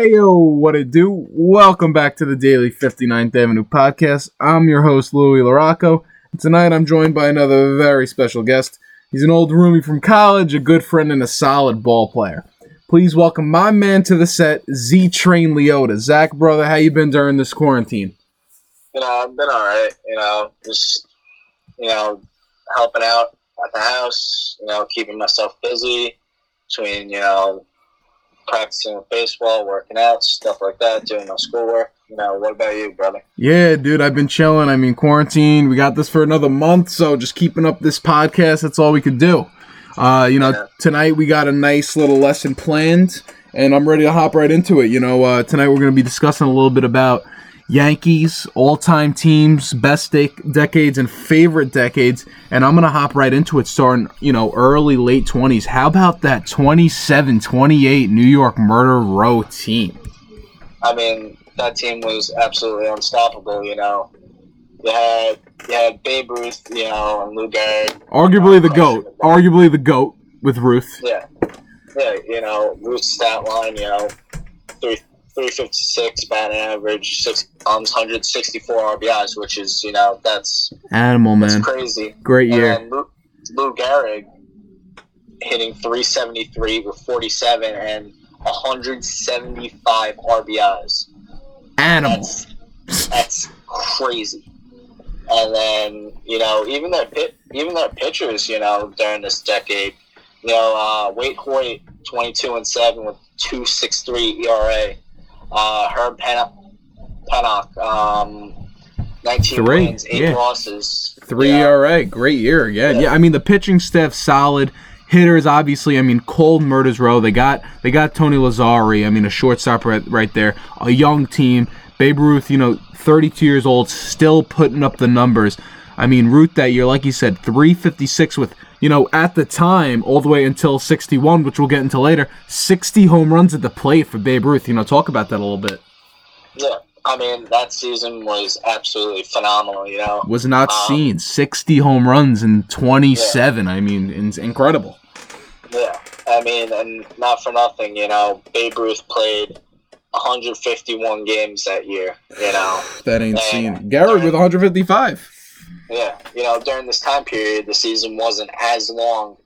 Heyo, what it do? Welcome back to the Daily 59th Avenue podcast. I'm your host, Louis Larocco. Tonight I'm joined by another very special guest. He's an old roomie from college, a good friend, and a solid ball player. Please welcome my man to the set, Z Train Leota. Zach, brother, how you been during this quarantine? You know, I've been all right. You know, just you know, helping out at the house. You know, keeping myself busy between you know practicing with baseball, working out, stuff like that, doing my schoolwork. You know, what about you, brother? Yeah, dude, I've been chilling. I mean, quarantine. We got this for another month, so just keeping up this podcast. That's all we could do. Uh, you know, Yeah. tonight we got a nice little lesson planned, and I'm ready to hop right into it. You know, uh, tonight we're going to be discussing a little bit about Yankees, all-time teams, best dec- decades, and favorite decades. And I'm going to hop right into it, starting, you know, early, late 20s. How about that 27-28 New York Murder Row team? I mean, that team was absolutely unstoppable. You know, you had you had Babe Ruth, you know, and Lou Gehrig. Arguably the GOAT. Arguably the GOAT with Ruth. Yeah, yeah, you know, Ruth's stat line, you know, three. 356 batting average, six runs, 164 RBIs, which is, you know, that's, Animal, that's man. crazy. Great year. then Lou, Lou Gehrig hitting 373 with 47 and 175 RBIs. Animal. That's that's crazy. And then you know even their pit, even their pitchers, you know, during this decade, you know, uh, Waite Hoyt, 22 and seven with 2.63 ERA. Uh, Herb Pennock, Pennock um, 19 Three, wins, eight yeah. losses. Three Yeah. ERA, great year again. Yeah. Yeah. I mean the pitching staff solid. Hitters obviously, I mean cold murders row. They got they got Tony Lazzeri. I mean a shortstop right, right there. A young team. Babe Ruth, you know, 32 years old, still putting up the numbers. I mean Ruth that year, like you said, 356 with you know at the time all the way until 61, which we'll get into later. 60 home runs at the plate for Babe Ruth. You know, talk about that a little bit. Yeah, I mean that season was absolutely phenomenal. You know, Was not Um, seen 60 home runs in 27. I mean, it's incredible. Yeah, I mean, and not for nothing, you know, Babe Ruth played 151 games that year. You know, That ain't Man. seen. Gehrig with 155. Yeah, you know, during this time period, the season wasn't as long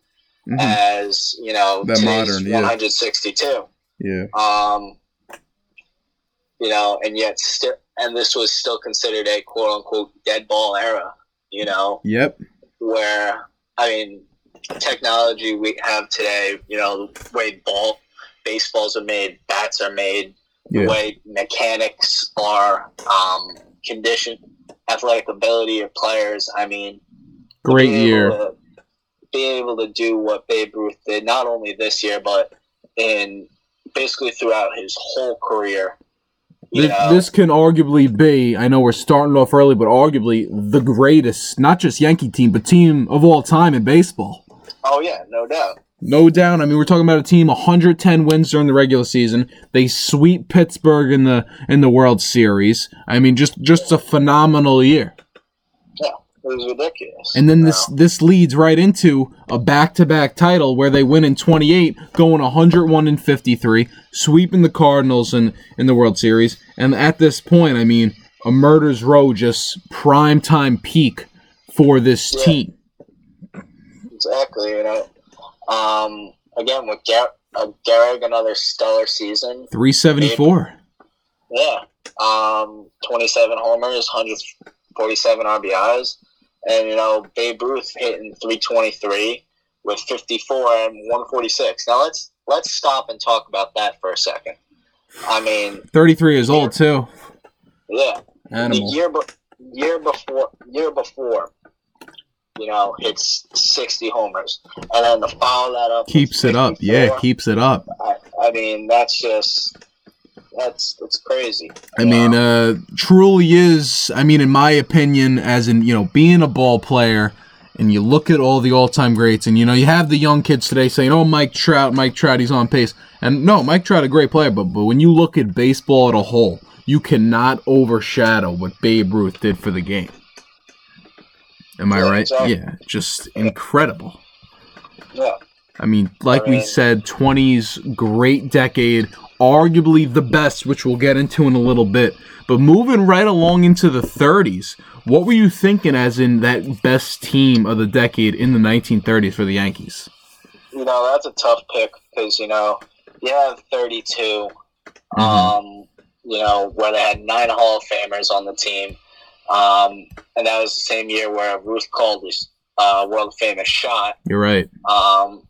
Mhm. as you know That modern, yeah. 162. Yeah. Um, you know, and yet still, and this was still considered a quote unquote dead ball era. You know, Yep. where I mean, technology we have today, you know, the way ball baseballs are made, bats are made, the way mechanics are um, conditioned, athletic ability of players. I mean, Great year. to- being able to do what Babe Ruth did, not only this year, but in basically throughout his whole career. This, this can arguably be, I know we're starting off early, but arguably the greatest, not just Yankee team, but team of all time in baseball. oh yeah, no doubt. No doubt. I mean, we're talking about a team 110 wins during the regular season. They sweep Pittsburgh in the in the World Series. I mean, just just a phenomenal year. Yeah, it was ridiculous. And then this this leads right into a back-to-back title where they win in 28, going 101 and 53, sweeping the Cardinals in in the World Series. And at this point, I mean, a murders row just prime time peak for this Yeah. team. Exactly, you know. Um, again, with Gar- uh, Gehrig, another stellar season. 374. Yeah. Um, 27 homers, 147 RBIs. And, you know, Babe Ruth hitting 323 with 54 and 146. Now, let's let's stop and talk about that for a second. I mean, 33 years old too. yeah. Animal. The year, be- year before, year before, you know, hits 60 homers. And then to follow that up. Keeps it up. Yeah, keeps it up. I, I mean, that's just that's that's crazy. I mean, uh, truly is. I mean, in my opinion, as in you know, being a ball player, and you look at all the all-time greats, and you know, you have the young kids today saying, "Oh, Mike Trout, Mike Trout, he's on pace." And no, Mike Trout, a great player, but but when you look at baseball at a whole, you cannot overshadow what Babe Ruth did for the game. Am I right? exactly. Yeah, just incredible. yeah, I mean, like I we said, 20s great decade, arguably the best, which we'll get into in a little bit. But moving right along into the 30s, what were you thinking as in that best team of the decade in the 1930s for the Yankees? You know, that's a tough pick because, you know, you have 32, Mhm. um, you know, where they had nine Hall of Famers on the team. Um, and that was the same year where Ruth Calder's uh, world famous shot. You're right. Um,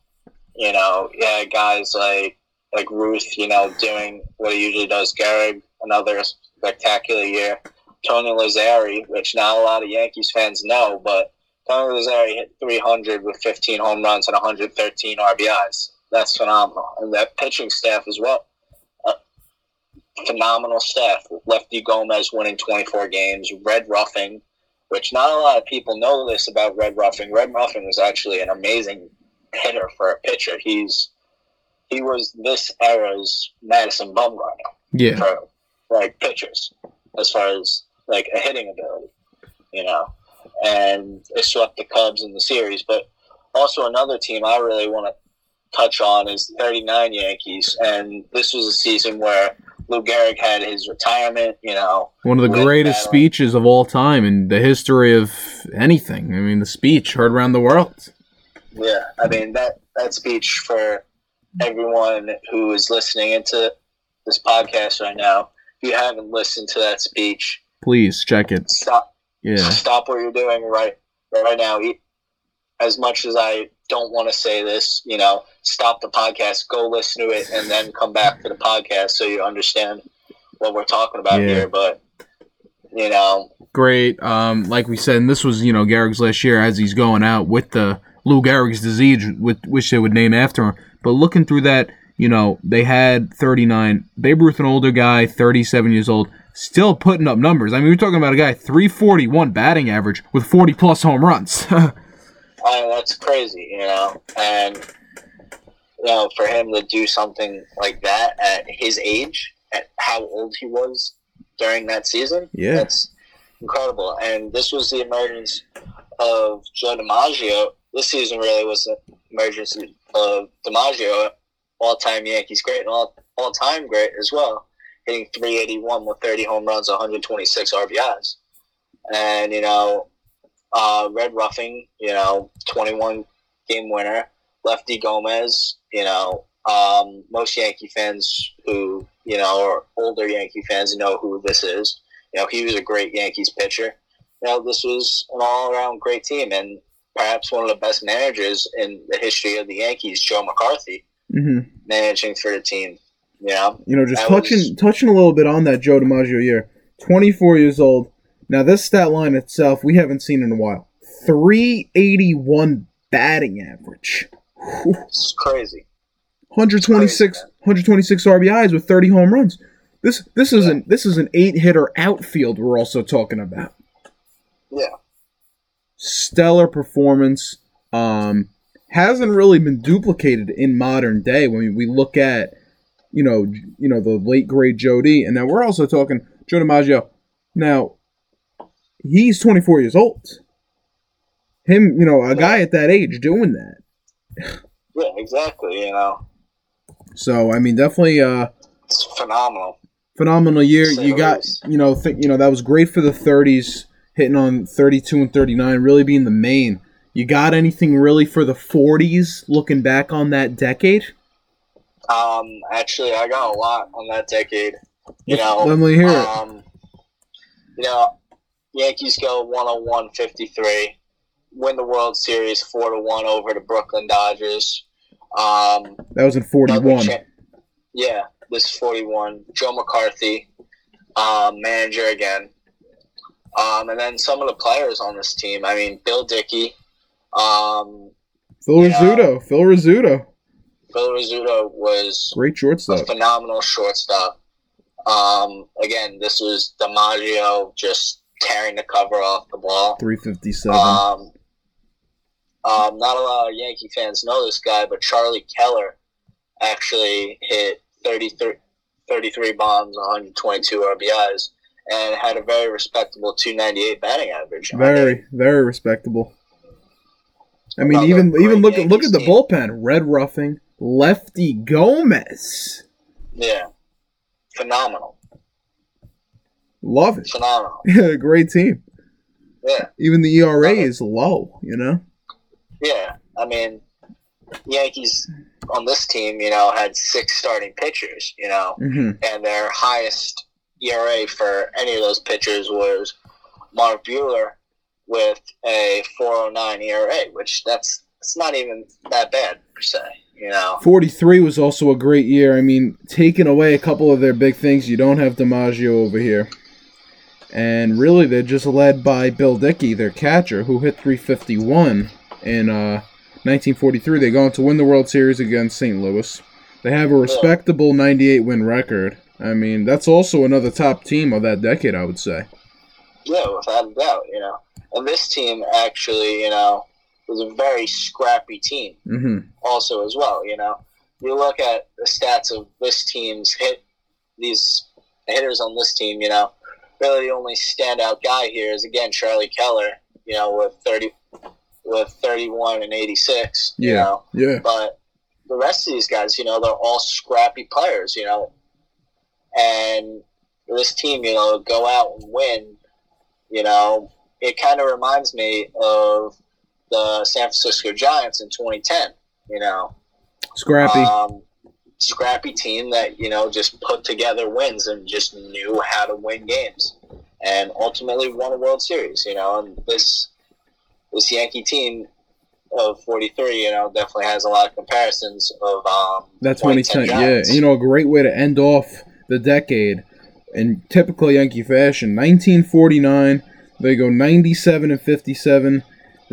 you know, yeah, guys like like Ruth, you know, doing what he usually does. Gehrig, another spectacular year. Tony Lazzeri, which not a lot of Yankees fans know, but Tony Lazzeri hit 300 with 15 home runs and 113 RBIs. That's phenomenal. And that pitching staff as well. Phenomenal staff. Lefty Gomez winning 24 games. Red Ruffing, which not a lot of people know this about Red Ruffing. Red Ruffing was actually an amazing hitter for a pitcher. He's he was this era's Madison Bumgarner Yeah. for like pitchers as far as like a hitting ability, you know. And it swept the Cubs in the series, but also another team I really want to touch on is 39 Yankees, and this was a season where Lou Gehrig had his retirement, you know. One of the greatest speeches of all time in the history of anything. I mean, the speech heard around the world. Yeah, I mean that that speech for everyone who is listening into this podcast right now. If you haven't listened to that speech, Please check it. stop Yeah. stop what you're doing right right now. As much as I don't want to say this, you know, stop the podcast, go listen to it, and then come back to the podcast so you understand what we're talking about Yeah. here. But you know, Great. Um, like we said, and this was, you know, Gehrig's last year as he's going out with the Lou Gehrig's disease, with, which they would name after him. But looking through that, you know, they had 39. Babe Ruth, an older guy, 37 years old, still putting up numbers. I mean, we're talking about a guy 341 batting average with 40 plus home runs. I that's crazy, you know, and you know, for him to do something like that at his age, at how old he was during that season, Yeah. that's incredible. And this was the emergence of Joe DiMaggio. This season really was the emergence of DiMaggio, all-time Yankees great and all all-time great as well, hitting 381 with 30 home runs, 126 RBIs, and you know uh, Red Ruffing, you know, 21 game winner. Lefty Gomez, you know, um, most Yankee fans who, you know, are older Yankee fans know who this is. You know, he was a great Yankees pitcher. You know, this was an all around great team and perhaps one of the best managers in the history of the Yankees, Joe McCarthy, hmm managing for the team. Know, You know, just touching was- touching a little bit on that Joe DiMaggio year. 24 years old. Now this stat line itself we haven't seen in a while. 381 batting average. it's crazy. 126 126 RBIs with 30 home runs. This this isn't this is an eight hitter outfield we're also talking about. Yeah. Stellar performance. Um hasn't really been duplicated in modern day when we look at you know you know the late great Jody and now we're also talking Joe DiMaggio. Now he's 24 years old. Him, you know, a guy at that age doing that. Yeah, exactly. You know, So I mean, definitely uh, it's phenomenal. phenomenal year. You got, you know, think you know that was great for the 30s, hitting on 32 and 39, really being the main. You got anything really for the 40s? Looking back on that decade, Um, actually, I got a lot on that decade. You know, let me hear it. um, you know, Yankees go 101 53, win the World Series 4 to 1 over the Brooklyn Dodgers. Um, That was in another 41. cha- yeah, this is 41. Joe McCarthy, um, manager again. Um, and then some of the players on this team. I mean, Bill Dickey, um, Phil yeah. Rizzuto. Phil Rizzuto, Phil Rizzuto was great a shortstop. phenomenal shortstop. Um, again, this was DiMaggio just tearing the cover off the ball. 357. Um, um, not a lot of Yankee fans know this guy, but Charlie Keller actually hit 33, 33 bombs, 122 RBIs, and had a very respectable 298 batting average. Very, very respectable. I mean, Another even even look at look at the team. bullpen. Red Ruffing, Lefty Gomez. yeah, phenomenal. Love it. Phenomenal. Yeah, great team. Yeah. Even the ERA is low, you know? Yeah. I mean, Yankees on this team, you know, had six starting pitchers, you know, hmm and their highest ERA for any of those pitchers was Marv Breuer with a 409 ERA, which that's it's not even that bad per se, you know. 43 was also a great year. I mean, taking away a couple of their big things, you don't have DiMaggio over here. And really, they're just led by Bill Dickey, their catcher, who hit 351 in uh, 1943. They go on to win the World Series against St. Louis. They have a respectable 98 win record. I mean, that's also another top team of that decade, I would say. Yeah, without a doubt, you know. And this team actually, you know, was a very scrappy team. hmm also as well. You know, you look at the stats of this team's hit, these hitters on this team. You know, really the only standout guy here is again Charlie Keller. You know, with thirty, with thirty-one and eighty-six. You Yeah. know, Yeah. but the rest of these guys, you know, they're all scrappy players. You know, and this team, you know, go out and win. You know, it kind of reminds me of the San Francisco Giants in 2010. You know, Scrappy. um, scrappy team that you know just put together wins and just knew how to win games, and ultimately won a World Series. You know, and this this Yankee team of 43, you know, definitely has a lot of comparisons of um, That's 2010 2010. Yeah, you know, a great way to end off the decade in typical Yankee fashion. 1949, they go 97 and 57.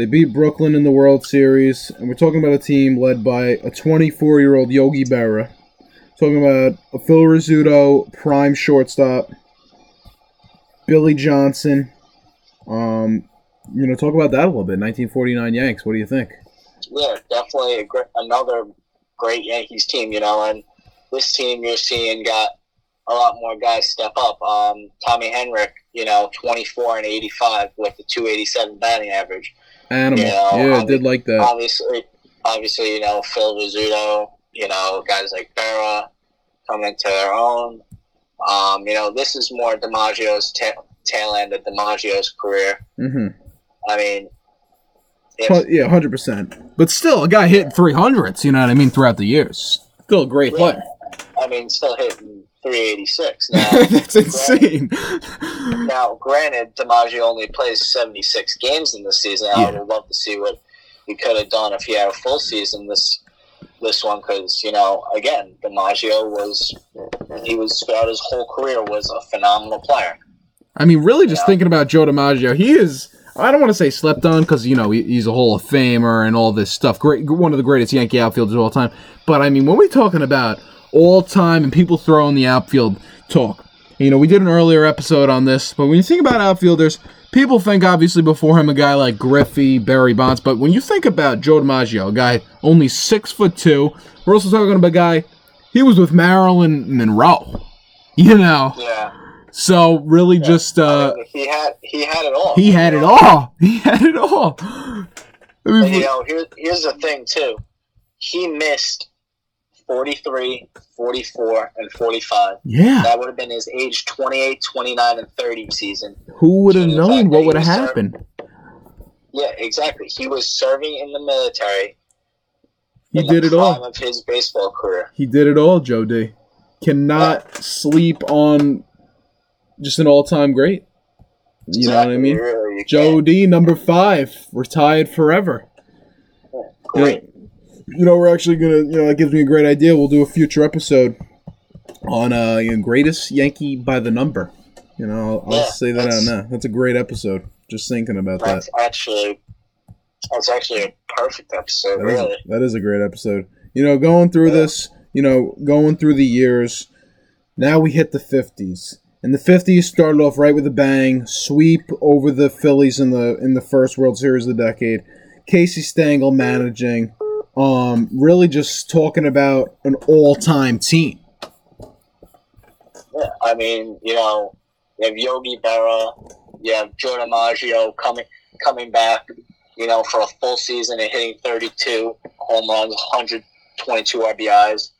They beat Brooklyn in the World Series, and we're talking about a team led by a 24-year-old Yogi Berra. Talking about a Phil Rizzuto, prime shortstop, Billy Johnson. Um, you know, talk about that a little bit. 1949 Yanks. What do you think? yeah, definitely another great Yankees team, you know, and this team you're seeing got a lot more guys step up. Um, Tommy Henrich, you know, 24 and 85 with the 287 batting average. Animal. Yeah, Yeah, I did like that. Obviously, obviously, you know, Phil Rizzuto, you know, guys like Berra coming into their own. Um, you know, this is more DiMaggio's ta- tail end of DiMaggio's career. Mm-hmm. I mean, Well, yeah, hundred percent. But still, a guy hit three hundreds. You know what I mean? Throughout the years, still a great Yeah. player. I mean, still hitting 386 now. That's insane. now, granted, DiMaggio only plays 76 games in this season. I would love to see what he could have done if he had a full season this this one, because you know, again, DiMaggio was he was throughout his whole career was a phenomenal player. I mean, really, just Yeah. thinking about Joe DiMaggio, he is. I don't want to say slept on because you know he's a Hall of Famer and all this stuff. Great, one of the greatest Yankee outfielders of all time. But I mean, when we're talking about all time and people throwing the outfield talk, you know, we did an earlier episode on this. But when you think about outfielders, people think obviously before him a guy like Griffey, Barry Bonds. But when you think about Joe DiMaggio, a guy only six foot two, we're also talking about a guy. He was with Marilyn Monroe. You know, Yeah, so really just uh I mean, he had he had it all. he had it all. He had it all. I mean, you know, here, here's the thing too. He missed 43, 44, and 45. yeah. That would have been his age 28, 29, and 30 season. Who would have known what would have happened? Yeah, exactly. He was serving in the military. He did it all. of his baseball career. He did it all, Joe D. Cannot sleep on just an all-time great. You know what I mean? really, Joe can't. D, number five, retired forever. Great. You know, we're actually gonna. You know, that gives me a great idea. We'll do a future episode on uh, you know, greatest Yankee by the number. You know, I'll, I'll say that out now. That's a great episode. Just thinking about that. That's actually that's actually a perfect episode, That is, really. that is a great episode. You know, going through Yeah. this, you know, going through the years, now we hit the 50s. And the 50s started off right with a bang, sweep over the Phillies in the in the first World Series of the decade. Casey Stengel managing, um, really just talking about an all-time team. Yeah, I mean, you know, you have Yogi Berra, you have Joe DiMaggio coming coming back, you know, for a full season and hitting 32 home runs, 122 RBIs.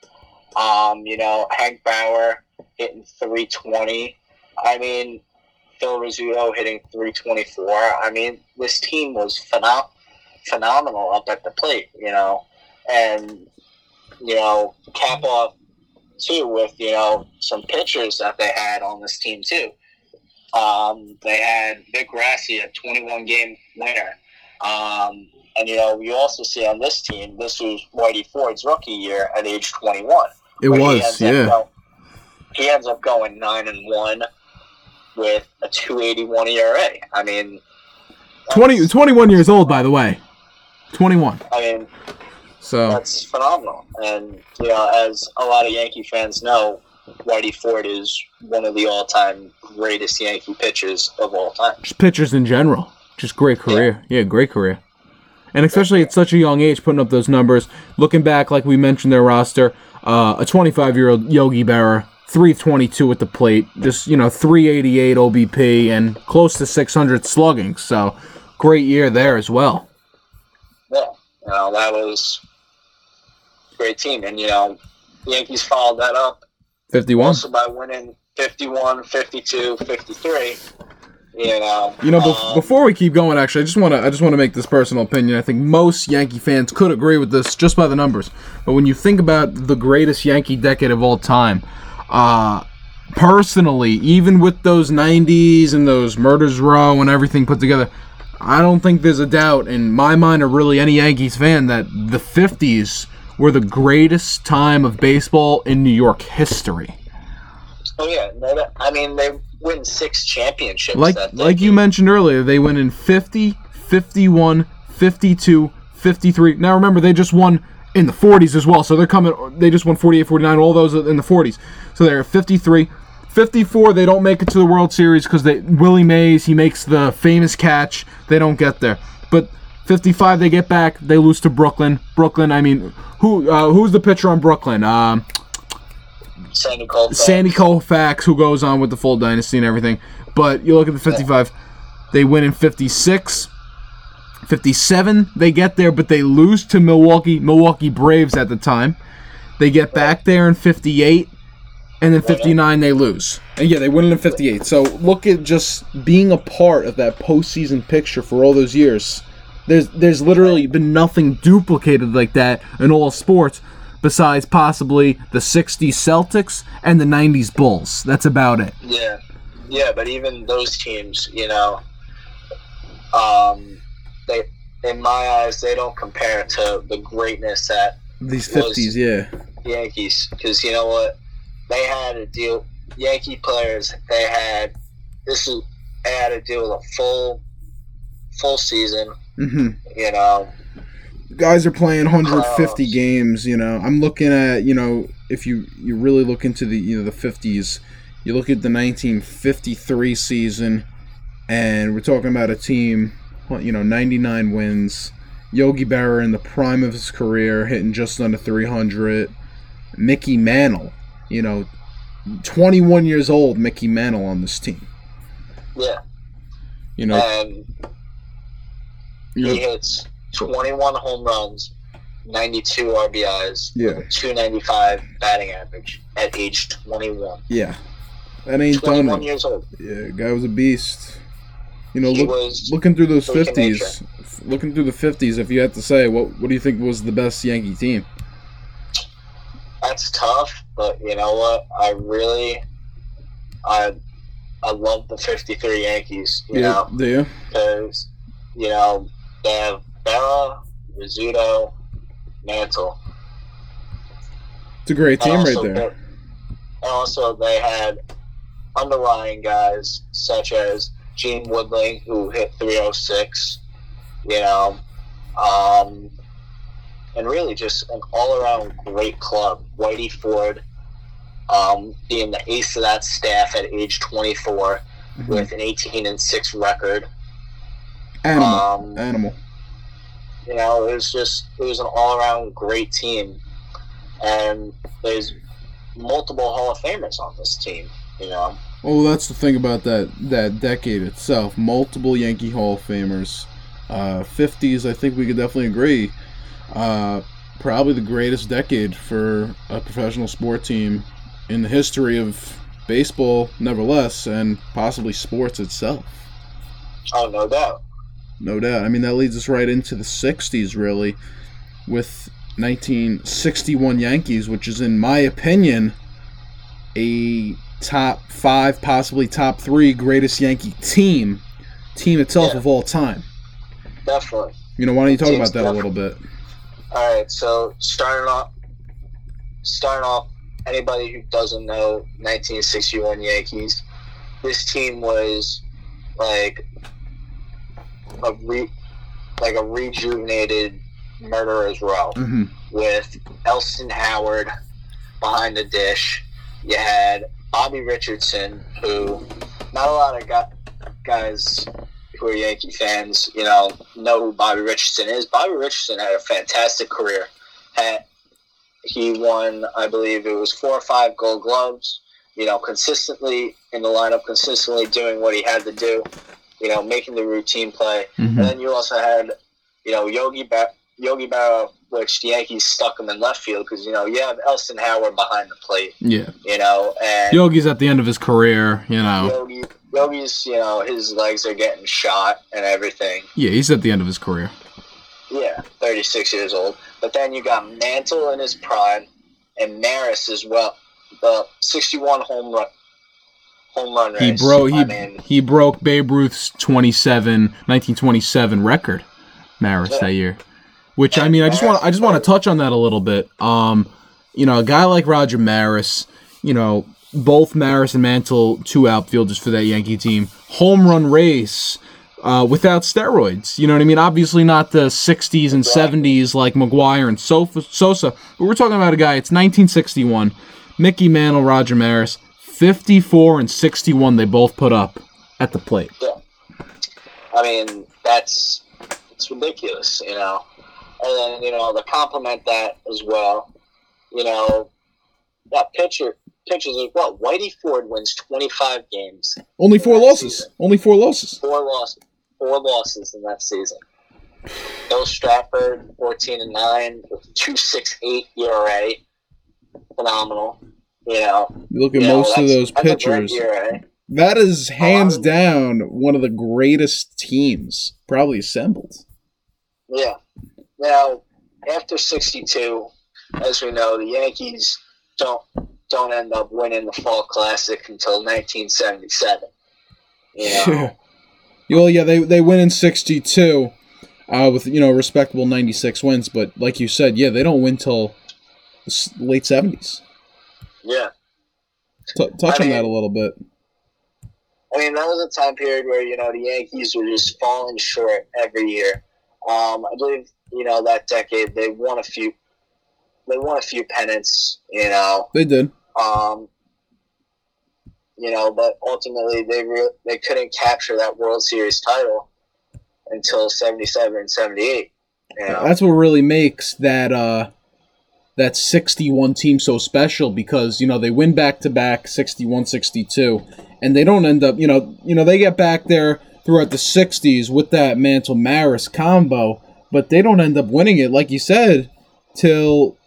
Um, you know, Hank Bauer hitting 320. I mean, Phil Rizzuto hitting 324. I mean, this team was phenom- phenomenal up at the plate, you know, and you know, cap off too with you know some pitchers that they had on this team too. Um, they had Vic Raschi, a 21 game winner. Um, and you know, you also see on this team, this was Whitey Ford's rookie year at age 21. It was, yeah. Going, he ends up going nine and one with a 281 ERA. I mean, 20, 21 years old, by the way. 21. I mean, so that's phenomenal. And you know, as a lot of Yankee fans know, Whitey Ford is one of the all-time greatest Yankee pitchers of all time. Just pitchers in general, just great career. Yeah, yeah great career. And especially at such a young age, putting up those numbers. Looking back, like we mentioned, their roster, uh, a 25-year-old Yogi Berra, 322 at the plate, just you know 388 OBP and close to 600 slugging. So great year there as well. You know that was a great team, and you know the Yankees followed that up 51 also by winning 51, 52, 53. You know, you know. um, before we keep going, actually, I just want to I just want to make this personal opinion. I think most Yankee fans could agree with this just by the numbers. But when you think about the greatest Yankee decade of all time, uh, personally, even with those 90s and those Murders Row and everything put together, I don't think there's a doubt in my mind or really any Yankees fan that the 50s were the greatest time of baseball in New York history. Oh yeah, I mean they win six championships. Like like you mentioned earlier, they win in 50, 51, 52, 53. Now remember they just won in the 40s as well. So they're coming. They just won 48, 49, all those in the 40s. So they're 53. 54, they don't make it to the World Series because they Willie Mays he makes the famous catch. They don't get there. But 55, they get back. They lose to Brooklyn. Brooklyn. I mean, who uh, who's the pitcher on Brooklyn? Um, Sandy Koufax. Sandy Koufax, who goes on with the full dynasty and everything. But you look at the 55, they win in 56. 57, they get there, but they lose to Milwaukee, Milwaukee Braves at the time. They get back there in 58, and then 59 they lose. And yeah, they win it in 58. So look at just being a part of that postseason picture for all those years. There's there's literally been nothing duplicated like that in all sports besides possibly the 60s Celtics and the 90s Bulls. That's about it. Yeah. Yeah, but even those teams, you know, um, they in my eyes they don't compare to the greatness that these 50s, yeah. Yankees because you know what? They had to deal Yankee players, they had this is they had to deal with a full full season. Mm-hmm. You know, guys are playing 150 games. You know, I'm looking at you know if you you really look into the you know the 50s, you look at the 1953 season, and we're talking about a team, you know, 99 wins. Yogi Berra in the prime of his career, hitting just under 300. Mickey Mantle, you know, 21 years old, Mickey Mantle on this team. Yeah. You know, and he hits 21 home runs, 92 RBIs, yeah, 295 batting average at age 21. Yeah, that ain't 21 done. years old. Yeah, guy was a beast. You know, look, looking through those 50s, looking through the 50s, if you had to say, what what do you think was the best Yankee team? That's tough, but you know what? I really, I, I love the '53 Yankees. You yeah, know, do you? Because you know they have Berra, Rizzuto, Mantle. It's a great team right there. and also, they had underlying guys such as Gene Woodling, who hit 306, you know, um, and really just an all around great club. Whitey Ford um, being the ace of that staff at age 24 mm-hmm. with an 18 and 6 record. Animal. Um, Animal. You know, it was just it was an all around great team, and there's multiple Hall of Famers on this team. You know. Well, that's the thing about that that decade itself. Multiple Yankee Hall of Famers. Uh, 50s, I think we could definitely agree. Uh, probably the greatest decade for a professional sport team in the history of baseball, nevertheless, and possibly sports itself. Oh, no doubt. No doubt. I mean, that leads us right into the 60s, really, with 1961 Yankees, which is, in my opinion, a top five, possibly top three greatest Yankee team, team itself Yeah. of all time. Definitely. You know, why don't you talk Team's about that a little bit? All right, so starting off, starting off, anybody who doesn't know 1961 Yankees, this team was like a re, like a rejuvenated murderer's row hmm with Elston Howard behind the dish. You had Bobby Richardson, who not a lot of guys who are Yankee fans, you know, know who Bobby Richardson is. Bobby Richardson had a fantastic career. Had, he won, I believe it was four or five Gold Gloves. You know, consistently in the lineup, consistently doing what he had to do. You know, making the routine play. hmm And then you also had, you know, Yogi ba- Yogi Berra, which the Yankees stuck him in left field because you know you have Elston Howard behind the plate, Yeah. you know, and Yogi's at the end of his career, you know. Yogi Yogi's, you know, his legs are getting shot and everything. Yeah, he's at the end of his career. Yeah, thirty six years old. But then you got Mantle in his prime and Maris as well. The sixty one home run home run race. He broke he, he broke Babe Ruth's 27 1927 record Maris Yeah. that year. Which I mean I just want I just want to touch on that a little bit. Um you know, a guy like Roger Maris, you know, both Maris and Mantle two outfielders for that Yankee team. Home run race uh, without steroids. You know what I mean? Obviously not the 60s and 70s like McGwire and Sosa. But we're talking about a guy, it's 1961. Mickey Mantle, Roger Maris, 54 and 61 they both put up at the plate. Yeah. I mean, that's it's ridiculous, you know. And then you know to complement that as well, you know, that pitcher pitchers as what Whitey Ford wins twenty five games, Only four losses. season. Only four losses. four losses. four losses in that season. Bill Stafford, fourteen and nine, with two six eight ERA, phenomenal. You know, You look at You know, most of those that's a great pitchers. That is hands Um, down one of the greatest teams probably assembled. Yeah. Now, after '62, as we know, the Yankees don't don't end up winning the Fall Classic until 1977. You know, well, yeah, they they win in '62 uh, with you know respectable '96 wins, but like you said, yeah, they don't win till the late '70s. yeah. T- touch I on that a little bit. I mean, that was a time period where you know the Yankees were just falling short every year. Um, I believe you know that decade they won a few. They won a few pennants, you know. They did. Um, you know, but ultimately they re- they couldn't capture that World Series title until 77 and 78. You know? That's what really makes that uh that 61 team so special because you know they win back to back 61 62 and they don't end up you know you know they get back there throughout the 60s with that Mantle Maris combo but they don't end up winning it like you said till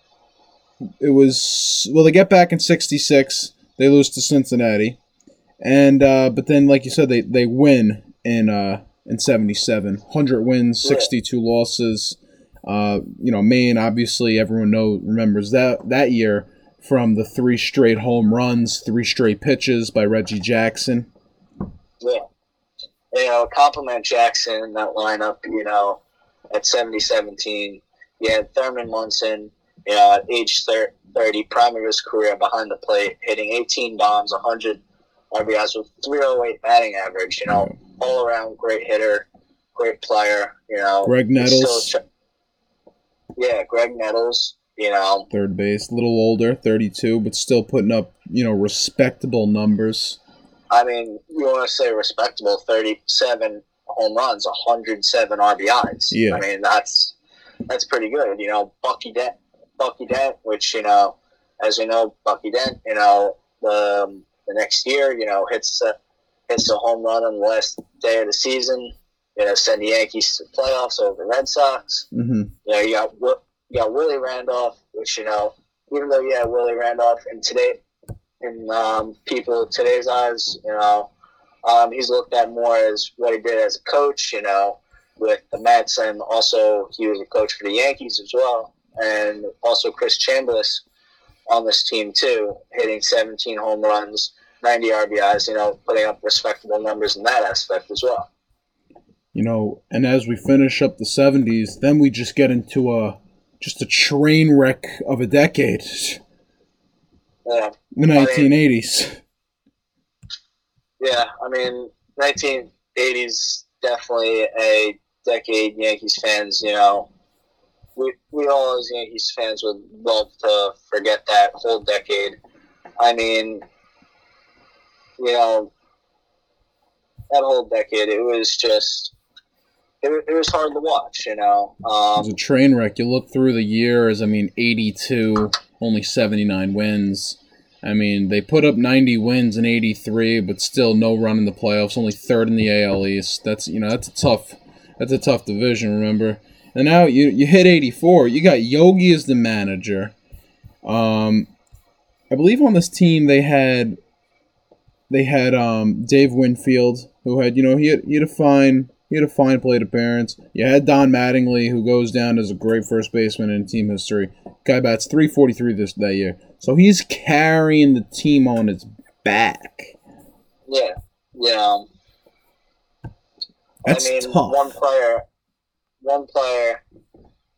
it was well they get back in 66 they lose to Cincinnati and uh but then like you said they they win in uh in 77 100 wins 62 losses uh, you know, Maine obviously everyone know remembers that that year from the three straight home runs, three straight pitches by Reggie Jackson. Yeah. You know, compliment Jackson in that lineup, you know, at 70 17. You had Thurman Munson, you know, at age 30, prime of his career behind the plate, hitting 18 bombs, 100 RBIs with 308 batting average, you know, all around great hitter, great player, you know. Graig He's still Nettles, yeah, Graig Nettles, you know, third base, a little older, 32, but still putting up, you know, respectable numbers. I mean, you want to say respectable 37 home runs, 107 RBIs. Yeah. I mean, that's that's pretty good. You know, Bucky Dent, Bucky Dent, which you know, as we know, Bucky Dent, you know, the um, the next year, you know, hits uh, hits a home run on the last day of the season. You know, send the Yankees to the playoffs over the Red Sox. hmm You know, you got you got Willie Randolph, which you know, even though you had Willie Randolph in today in um, people today's eyes. You know, um, he's looked at more as what he did as a coach. You know, with the Mets, and also he was a coach for the Yankees as well, and also Chris Chambliss on this team too, hitting 17 home runs, 90 RBIs. You know, putting up respectable numbers in that aspect as well. You know, and as we finish up the 70s, then we just get into a just a train wreck of a decade. Yeah. The 1980s. Yeah, I mean, 1980s definitely a decade Yankees fans, you know. We, we all as Yankees fans would love to forget that whole decade. I mean, you know, that whole decade, it was just, it, it was hard to watch, you know. Um, it was a train wreck. You look through the years, I mean, 82, only 79 wins. I mean, they put up 90 wins in 83, but still no run in the playoffs, only third in the AL East. That's, you know, that's a tough that's a tough division, remember? And now you you hit 84. You got Yogi as the manager. Um I believe on this team they had they had um Dave Winfield who had, you know, he had he had a fine he had a fine plate appearance. You had Don Mattingly, who goes down as a great first baseman in team history. Guy bats 343 this that year. So he's carrying the team on his back. Yeah. Yeah. Um, That's I mean, tough. one player, one player,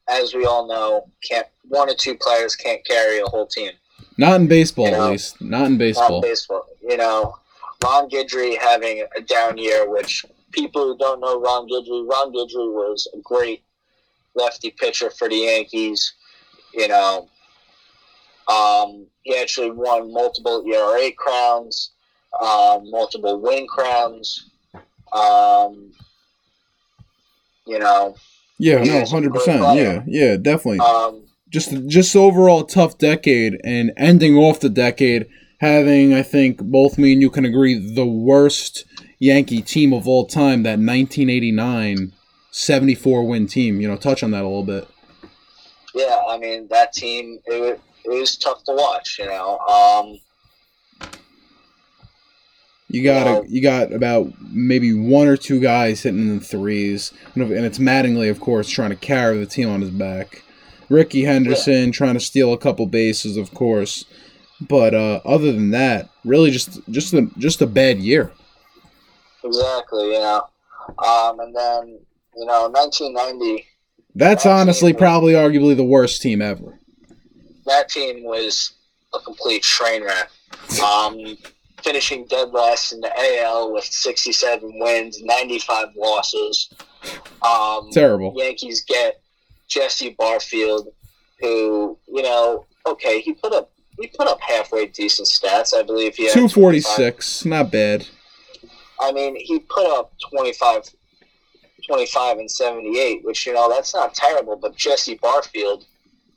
as we all know, can't. One or two players can't carry a whole team. Not in baseball, You know, at least. Not in Not baseball. baseball. You know, Ron Guidry having a down year, which people who don't know Ron Guidry, Ron Guidry was a great lefty pitcher for the Yankees. You know, um, he actually won multiple ERA crowns, um, multiple win crowns. Um, you know, Yeah, no, hundred percent. Yeah, yeah, definitely. um, just just overall tough decade and ending off the decade having I think both me and you can agree the worst Yankee team of all time that 1989 74 win team. You know, touch on that a little bit. yeah, I mean that team it, wa- it was tough to watch. You know, um, You got a, you got about maybe one or two guys hitting in the threes, and it's Mattingly, of course, trying to carry the team on his back. Rickey Henderson trying to steal a couple bases, of course, but uh, other than that, really just just a just a bad year. Exactly. You know, um, and then you know, 1990, That's That honestly team- probably arguably the worst team ever. that team was a complete train wreck. Um, finishing dead last in the AL with 67 wins, 95 losses. Um, Terrible. Yankees get Jesse Barfield, who you know, okay, he put up he put up halfway decent stats. I believe he had Two forty six, not bad. I mean, he put up 25, 25 and 78, which, you know, that's not terrible. But Jesse Barfield,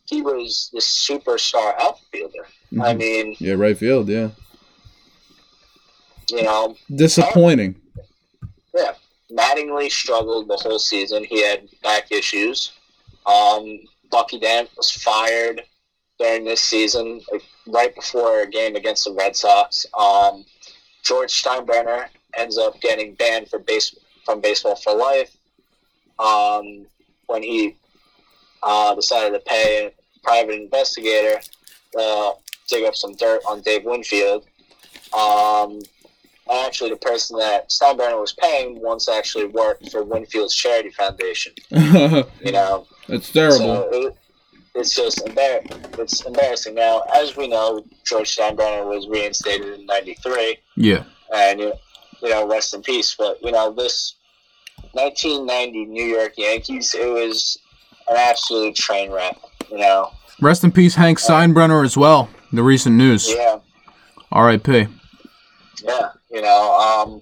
he was the superstar outfielder. I Mhm. mean, Yeah, right field. Yeah, you know, disappointing. Yeah. Mattingly struggled the whole season. He had back issues. Um, Bucky Dent was fired during this season, like, right before a game against the Red Sox. Um, George Steinbrenner ends up getting banned for base from baseball for life um, when he uh, decided to pay a private investigator to dig up some dirt on Dave Winfield. Um, actually, the person that Steinbrenner was paying once actually worked for Winfield's charity foundation. You know, It's terrible. so it, it's just embar- it's embarrassing. Now, as we know, George Steinbrenner was reinstated in '93, yeah. and you you know, rest in peace. But you know, this 1990 New York Yankees, it was an absolute train wreck. You know, Rest in peace, Hank Steinbrenner as well. The recent news. yeah, R.I.P. yeah. You know, um,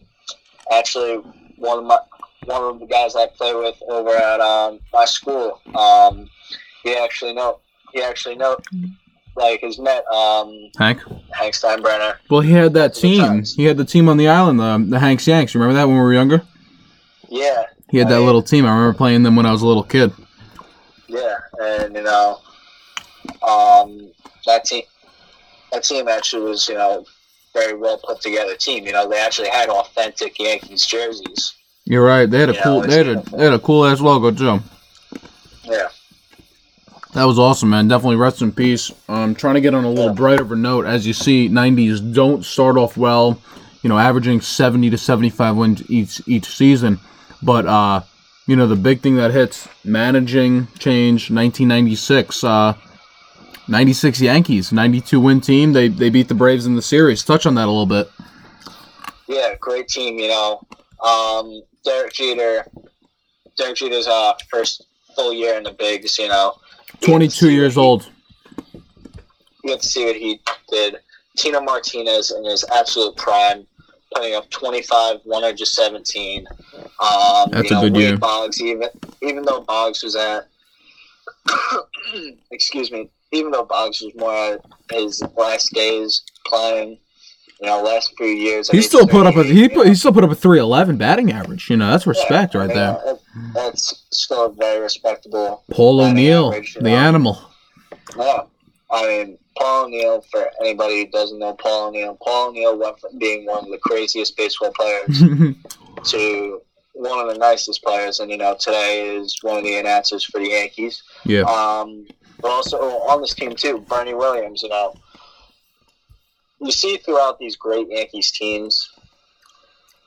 actually, one of my one of the guys I play with over at um, my school, um, he actually know he actually know like has met um, Hank. Hank Steinbrenner. Well, he had that team. He had the team on the island, the, the Hanks Yanks. Remember that when we were younger? Yeah, He had that I- little team. I remember playing them when I was a little kid. Yeah, and you know, um, that team, that team actually was you know very well put together team. You know, they actually had authentic Yankees jerseys. You're right. They had a Yeah, cool. it's They had a, they had a cool ass logo too. That was awesome, man. Definitely rest in peace. I'm um, trying to get on a little Yeah. brighter of a note. As you see, 90s don't start off well. You know, averaging 70 to 75 wins each each season. But uh, you know, the big thing that hits managing change. 1996. Uh, 96 Yankees, 92 win team. They they beat the Braves in the series. Touch on that a little bit. Yeah, great team, you know. Um, Derek Jeter, Derek Jeter's uh, first full year in the bigs, you know. You get to 22 years he- old. You get to see what he did. Tino Martinez in his absolute prime, putting up 25, 117. Um, That's you a know, good Wade year. Boggs, even even though Boggs was at, excuse me, even though Boggs was more at his last days playing, you know, last few years. He still put up a he put he still put up a 311 batting average. You know, that's respect Yeah, right there. That's still a very respectable. Paul O'Neill, average, the know. animal. Yeah. I mean, Paul O'Neill, for anybody who doesn't know Paul O'Neill, Paul O'Neill went from being one of the craziest baseball players to one of the nicest players, and, you know, today is one of the announcers for the Yankees. yeah. Um, but also on this team, too, Bernie Williams, you know. You see throughout these great Yankees teams,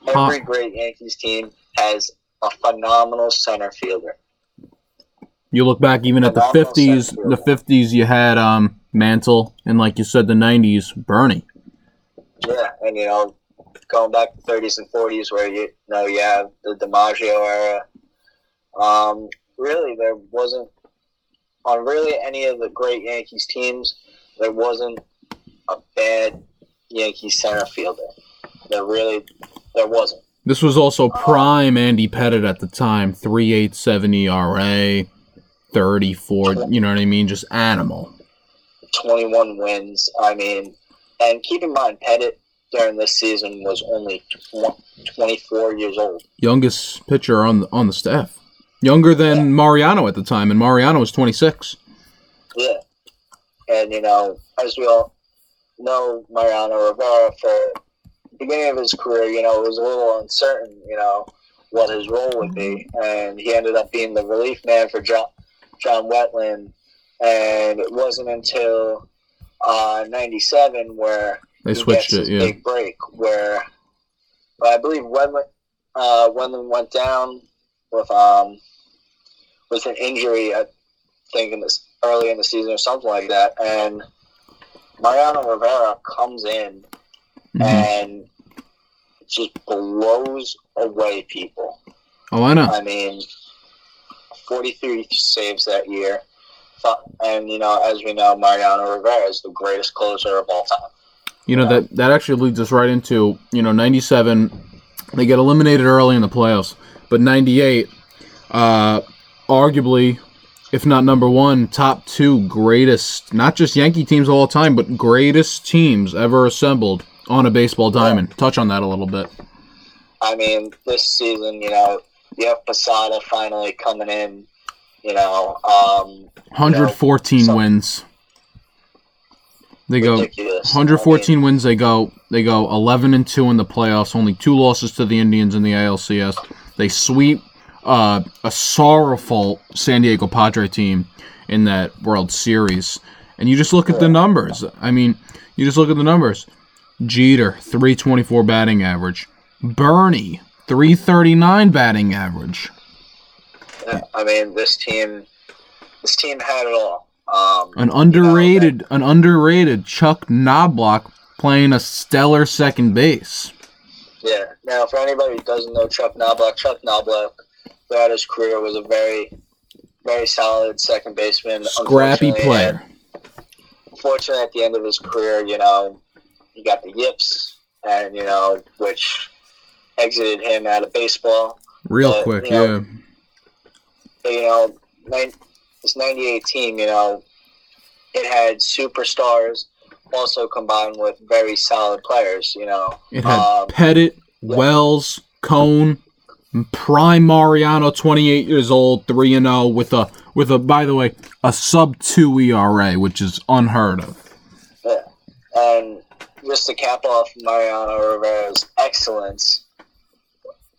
every great Yankees team has a phenomenal center fielder. You look back even at the fifties. The fifties, you had um Mantle, and like you said, the nineties, Bernie. Yeah, and you know, going back to thirties and forties, where you, you know you have the DiMaggio era. Um, really, there wasn't on really any of the great Yankees teams. There wasn't a bad Yankee center fielder. There really, there wasn't. This was also prime Andy Pettitte at the time, three eight seven ERA, thirty four. You know what I mean? Just animal. Twenty-one wins. I mean, and keep in mind, Pettitte during this season was only twenty-four years old. Youngest pitcher on the on the staff. Younger than Mariano at the time, and Mariano was twenty six. Yeah. And, you know, as we all know, Mariano Rivera, for the beginning of his career, you know, it was a little uncertain, you know, what his role would be. And he ended up being the relief man for John, John Wetteland. And it wasn't until uh, 97 where They he switched it. Yeah. big break, where I believe Wetteland, uh, Wetteland went down with um with an injury, I think in this early in the season or something like that, and Mariano Rivera comes in Mhm. and just blows away people. Oh, I know. I mean, 43 saves that year. And, you know, as we know, Mariano Rivera is the greatest closer of all time. You know that that actually leads us right into you know ninety seven. They get eliminated early in the playoffs, but ninety eight, uh, arguably, if not number one, top two greatest not just Yankee teams of all time, but greatest teams ever assembled on a baseball diamond. Touch on that a little bit. I mean, this season, you know, you have Posada finally coming in, you know, um, Hundred fourteen so- wins. They go ridiculous. 114 wins. They go they go 11 and two in the playoffs. Only two losses to the Indians in the ALCS. They sweep uh, a sorrowful San Diego Padre team in that World Series. And you just look at the numbers. I mean, you just look at the numbers. Jeter 324 batting average. Bernie 339 batting average. I mean, I mean, this team, this team had it all. Um, An underrated an underrated Chuck Knobloch playing a stellar second base. yeah. Now, for anybody who doesn't know Chuck Knobloch, Chuck Knobloch throughout his career was a very, very solid second baseman. Scrappy player. Unfortunately, at the end of his career, you know, he got the yips, and you know, which exited him out of baseball. Real Uh, quick, you know, yeah. But, you know, nine, this 98 team, you know, it had superstars also combined with very solid players, you know. It had um, Pettitte, yeah. Wells, Cone, prime Mariano, 28 years old, 3 and 0 with a with a by the way, a sub 2 ERA, which is unheard of. Yeah. And, just to cap off Mariano Rivera's excellence,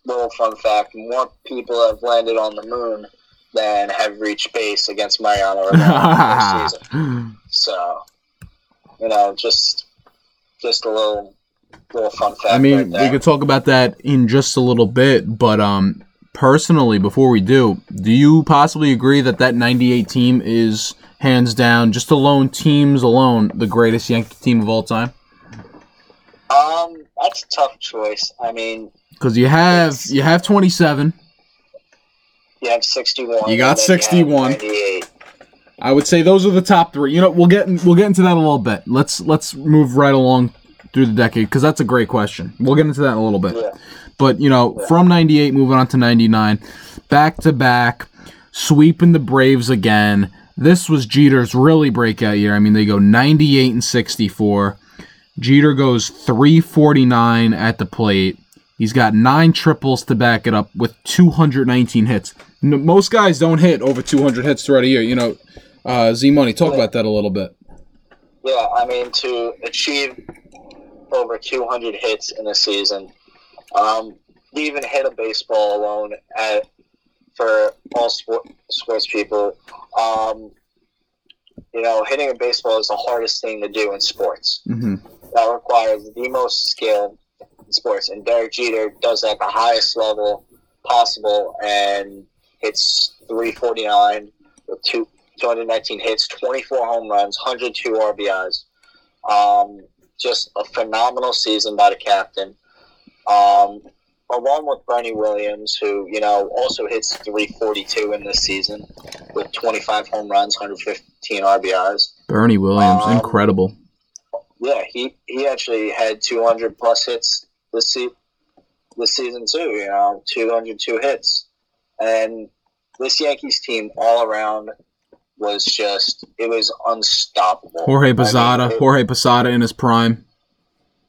little fun fact: more people have landed on the moon than have reached base against Mariano Rivera this season. So, you know, just just a little little fun fact. I mean, right we could talk about that in just a little bit, but um, personally, before we do, do you possibly agree that that '98 team is hands down, just alone teams alone, the greatest Yankee team of all time? um, that's a tough choice. I mean, Because you have you have 27. you have sixty-one. You got 61. have Ninety-eight. I would say those are the top three. You know, we'll get we'll get into that in a little bit. Let's let's move right along through the decade because that's a great question. We'll get into that in a little bit. Yeah. But you know, from '98 moving on to '99, back to back, sweeping the Braves again. This was Jeter's really breakout year. I mean, they go 98 and 64. Jeter goes 349 at the plate. He's got nine triples to back it up with 219 hits. Most guys don't hit over 200 hits throughout a year. You know, uh, Z Money, talk about that a little bit. Yeah, I mean to achieve over 200 hits in a season, um, he even hit a baseball alone at for all sport, sports people. Um, you know, hitting a baseball is the hardest thing to do in sports. hmm That requires the most skill in sports, and Derek Jeter does that at the highest level possible, and hits 349 with two 219 hits, 24 home runs, 102 RBIs. Um, just a phenomenal season by the captain. Um, along with Bernie Williams, who, you know, also hits 342 in this season with 25 home runs, 115 RBIs. Bernie Williams, Um, incredible. Yeah, he, he actually had 200 plus hits this, se- this season, too, you know, 202 hits. And this Yankees team all around was just, it was unstoppable. Jorge I mean, Posada, Jorge Posada in his prime.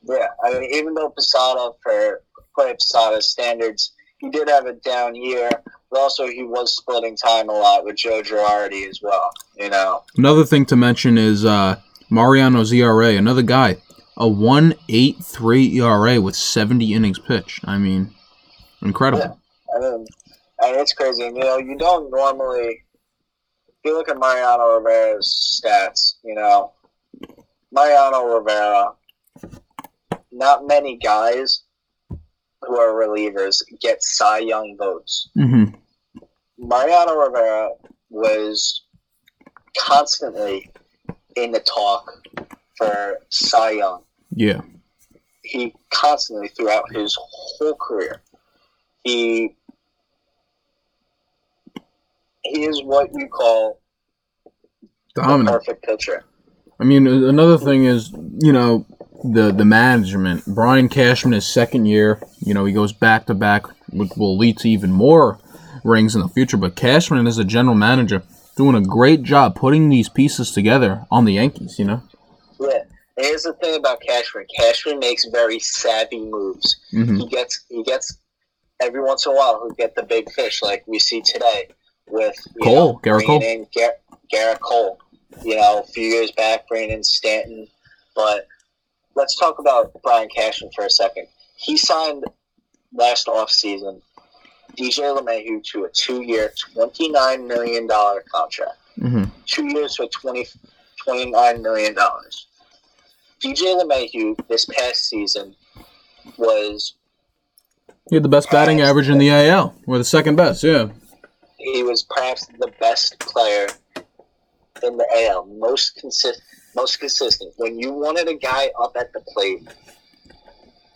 Yeah, I mean, even though Posada, for Jorge Posada's standards, he did have a down year, but also he was splitting time a lot with Joe Girardi as well. You know, Another thing to mention is uh, Mariano's ERA, another guy, a one eight three ERA with 70 innings pitched. I mean, incredible. I mean, I mean, it's crazy. You know, you don't normally. If you look at Mariano Rivera's stats, you know, Mariano Rivera, not many guys who are relievers get Cy Young votes. hmm Mariano Rivera was constantly in the talk for Cy Young. Yeah. He constantly, throughout his whole career, he he is what you call the Dominant. perfect pitcher. I mean, another thing is, you know, the the management. Brian Cashman, his second year, you know, he goes back to back, which will lead to even more rings in the future. But Cashman, as a general manager, doing a great job putting these pieces together on the Yankees. You know. Yeah. Here's the thing about Cashman. Cashman makes very savvy moves. hmm he gets he gets every once in a while he'll get the big fish like we see today with Cole, know, Gerrit Cole. in Gar- Gerrit Cole. You know, a few years back, bringing in Stanton. But let's talk about Brian Cashman for a second. He signed last offseason DJ LeMahieu to a two-year, $29 million contract. hmm Two years for 20, $29 million. DJ LeMahieu this past season was He had the best batting average in the AL, or the second best. Yeah. He was perhaps the best player in the AL, most consist, most consistent. When you wanted a guy up at the plate,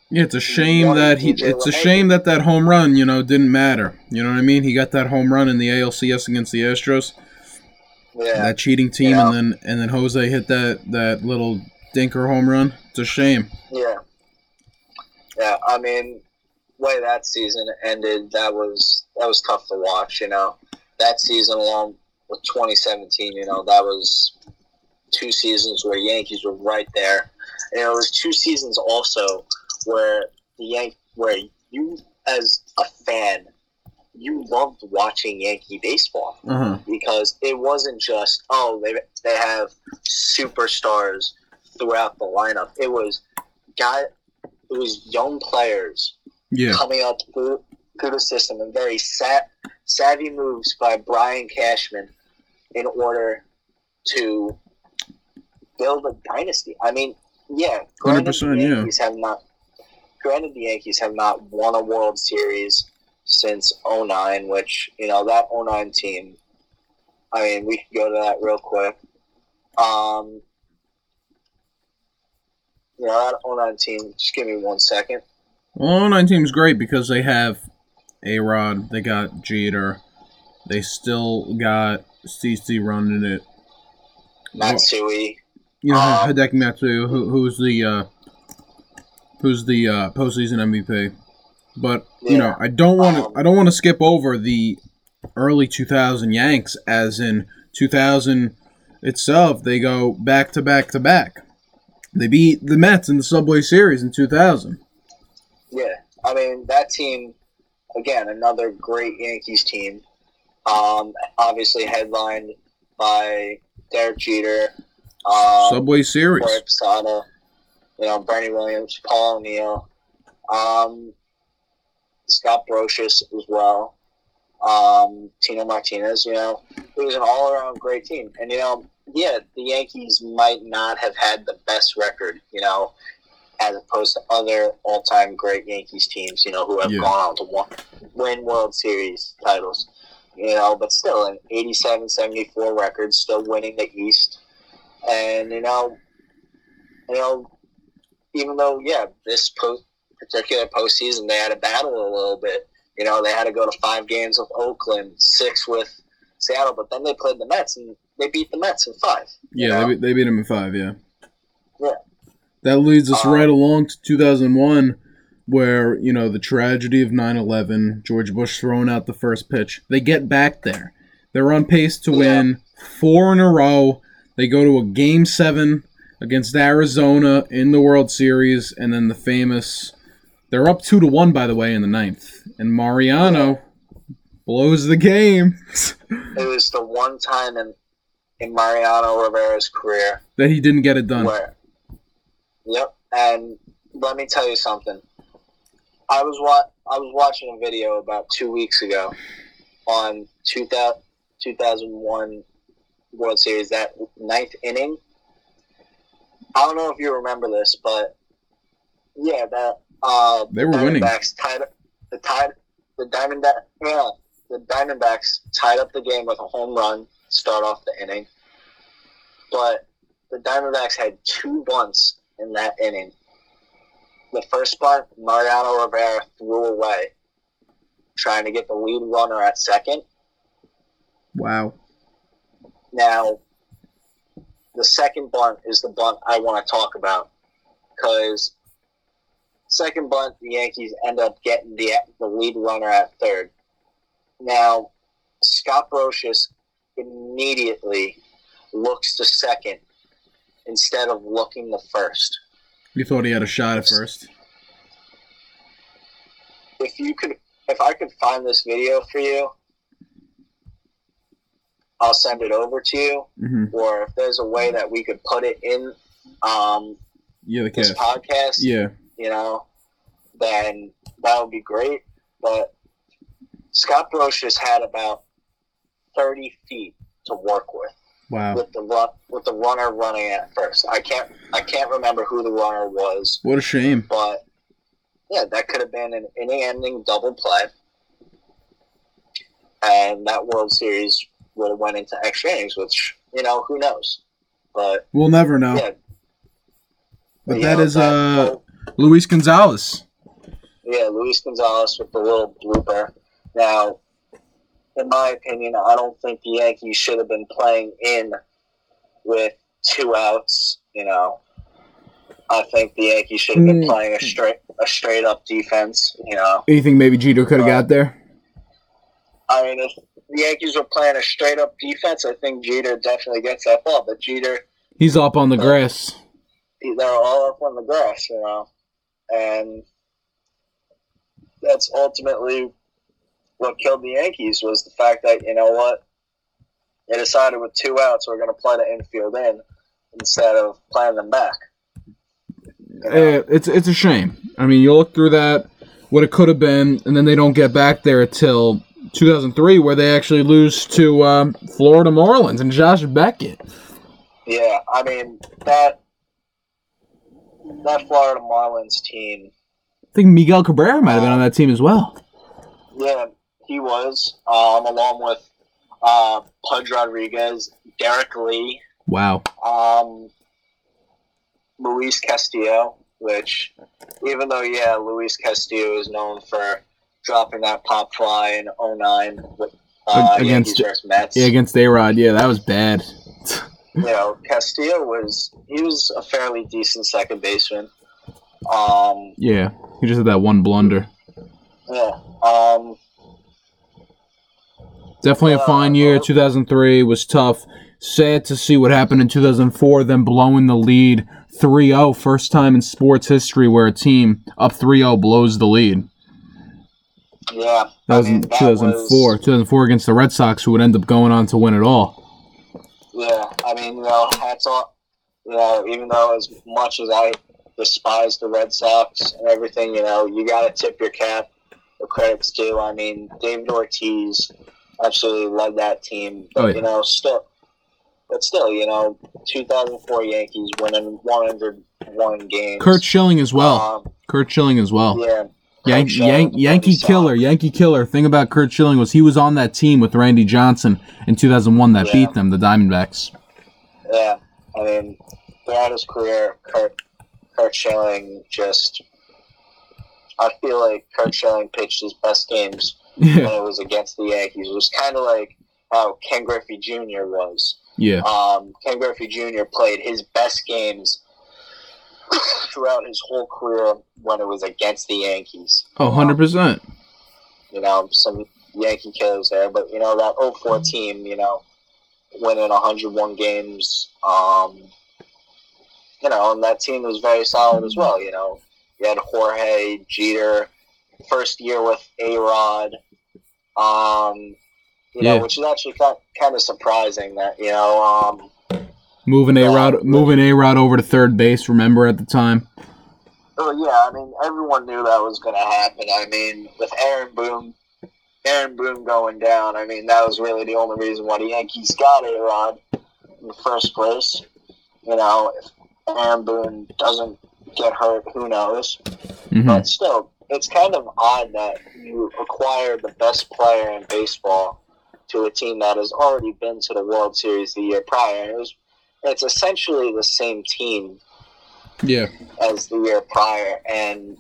Yeah, it's a shame that he. It's a shame that that home run, you know, didn't matter. You know what I mean? He got that home run in the ALCS against the Astros, yeah, that cheating team, Yeah. and then and then Jose hit that that little dinker home run. It's a shame. yeah, yeah. I mean, way that season ended, that was that was tough to watch. You know, that season along with 2017, you know, that was two seasons where Yankees were right there, and it was two seasons also where the Yan- where you as a fan you loved watching Yankee baseball huh. because it wasn't just oh they they have superstars throughout the lineup. It was guy, it was young players Yeah. coming up through, through the system and very sa- savvy moves by Brian Cashman in order to build a dynasty. I mean, yeah, granted 100%, the yeah. Yankees have not. Granted, the Yankees have not won a World Series since 09, which you know that 09 team. I mean, we can go to that real quick. Um, you know that 09 team. Just give me one second. Well, 09 team's great because they have A Rod, they got Jeter, they still got CC running it. Matsui. You know, Um, Hideki Matsu, who, who's the uh, who's the uh, postseason MVP. But you know, I don't want to. Um, I don't want to skip over the early 2000 Yanks, as in 2000 itself. They go back to back to back. They beat the Mets in the Subway Series in 2000. Yeah, I mean that team again, another great Yankees team. Um, obviously headlined by Derek Jeter, um, Subway Series. Posada, you know, Bernie Williams, Paul O'Neill, um, Scott Brosius as well, um, Tino Martinez. You know, it was an all-around great team, and you know, yeah, the Yankees might not have had the best record, you know, as opposed to other all-time great Yankees teams, you know, who have Yeah. gone on to won, win World Series titles. You know, but still an 87 74 record, still winning the East. And, you know, you know, even though, yeah, this post, particular postseason, they had a battle a little bit. You know, they had to go to five games with Oakland, six with Seattle, but then they played the Mets and they beat the Mets in five. you Yeah, know? they, beat- they beat him in five. Yeah. Yeah. That leads us Um, right along to 2001, where you know the tragedy of 9/11. George Bush throwing out the first pitch. They get back there. They're on pace to Yeah. win four in a row. They go to a game seven against Arizona in the World Series, and then the famous. They're up two to one, by the way, in the ninth, and Mariano blows the game It was the one time in, in Mariano Rivera's career that he didn't get it done. Where? Yep. And let me tell you something. I was wa- I was watching a video about two weeks ago on 2000, 2001 World Series, that ninth inning. I don't know if you remember this, but yeah, that uh, They were winning. Tied the tied the Diamondback yeah, the Diamondbacks tied up the game with a home run to start off the inning. But the Diamondbacks had two bunts in that inning. The first bunt, Mariano Rivera threw away, trying to get the lead runner at second. Wow. Now, the second bunt is the bunt I want to talk about because second bunt, the Yankees end up getting the the lead runner at third. Now, Scott Brosius immediately looks to second instead of looking the first. You thought he had a shot at first. If you could, if I could find this video for you, I'll send it over to you. hmm Or if there's a way that we could put it in um, Yeah, the this podcast, Yeah. you know, then that would be great. But Scott Brosius had about 30 feet to work with Wow. with the run, with the runner running at first. I can't I can't remember who the runner was, What a shame. but yeah, that could have been an inning-ending double play, and that World Series would have went into extra innings, which you know who knows. But We'll never know. yeah, but that know, is that uh Luis Gonzalez. Yeah, Luis Gonzalez with the little blooper. Now, in my opinion, I don't think the Yankees should have been playing in with two outs. You know, I think the Yankees should have been Mm. playing a straight a straight up defense. You know, You think maybe Jeter could have Uh, got there? I mean, if the Yankees were playing a straight up defense, I think Jeter definitely gets that ball. But Jeter, He's up on the grass. they're all up on the grass. You know, and that's ultimately what killed the Yankees was the fact that you know what they decided with two outs we're going to play the infield in instead of playing them back. eh, it's it's a shame. I mean, you look through that, what it could have been, and then they don't get back there until 2003, where they actually lose to um, Florida Marlins and Josh Beckett. Yeah, I mean that that Florida Marlins team. I think Miguel Cabrera might have been on that team as well. Yeah, he was, um, along with uh, Pudge Rodriguez, Derrek Lee, Wow. um, Luis Castillo, which, even though, yeah, Luis Castillo is known for dropping that pop fly in 09 with uh, Against- Mets. Yeah, against A Rod. Yeah, that was bad. you know, Castillo was he was a fairly decent second baseman. Um, Yeah, he just had that one blunder. yeah. Definitely a Uh, fine year. 2003 was tough. Sad to see what happened in 2004, then blowing the lead 3 0. First time in sports history where a team up 3 0 blows the lead. yeah. That I was mean, in that 2004. was- 2004 against the Red Sox, who would end up going on to win it all. yeah. I mean, you know, hats off. You know, even though as much as I despise the Red Sox and everything, you know, you got to tip your cap. The credits due. I mean, David Ortiz absolutely love that team, but Oh, yeah. you know, still, but still, you know, 2004 Yankees winning 101 games. Curt Schilling as well. Um, Curt Schilling as well. yeah. Yan- Yan- Yankee killer, Yankee killer. Thing about Curt Schilling was he was on that team with Randy Johnson in 2001 that Yeah. beat them, the Diamondbacks. Yeah, I mean, throughout his career, Curt, Curt Schilling just. I feel like Curt Schilling pitched his best games when Yeah, it was against the Yankees. It was kind of like how Ken Griffey Jr. was. yeah, Um, Ken Griffey Jr. played his best games throughout his whole career when it was against the Yankees. oh, 100 percent. you know, some Yankee killers there. But, you know, that 04 team, you know, winning 101 games, um, you know, and that team was very solid as well. You know, you had Jorge, Jeter, first year with A Rod, um, you know, Yeah. which is actually kind kind of surprising that, you know, um, Moving A. Rod, moving A Rod over to third base. Remember at the time? Oh yeah, I mean everyone knew that was going to happen. I mean, with Aaron Boone, Aaron Boone going down, I mean that was really the only reason why the Yankees got A Rod in the first place. You know, if Aaron Boone doesn't get hurt, who knows? hmm But still, it's kind of odd that you acquire the best player in baseball to a team that has already been to the World Series the year prior. It was, it's essentially the same team Yeah, as the year prior, and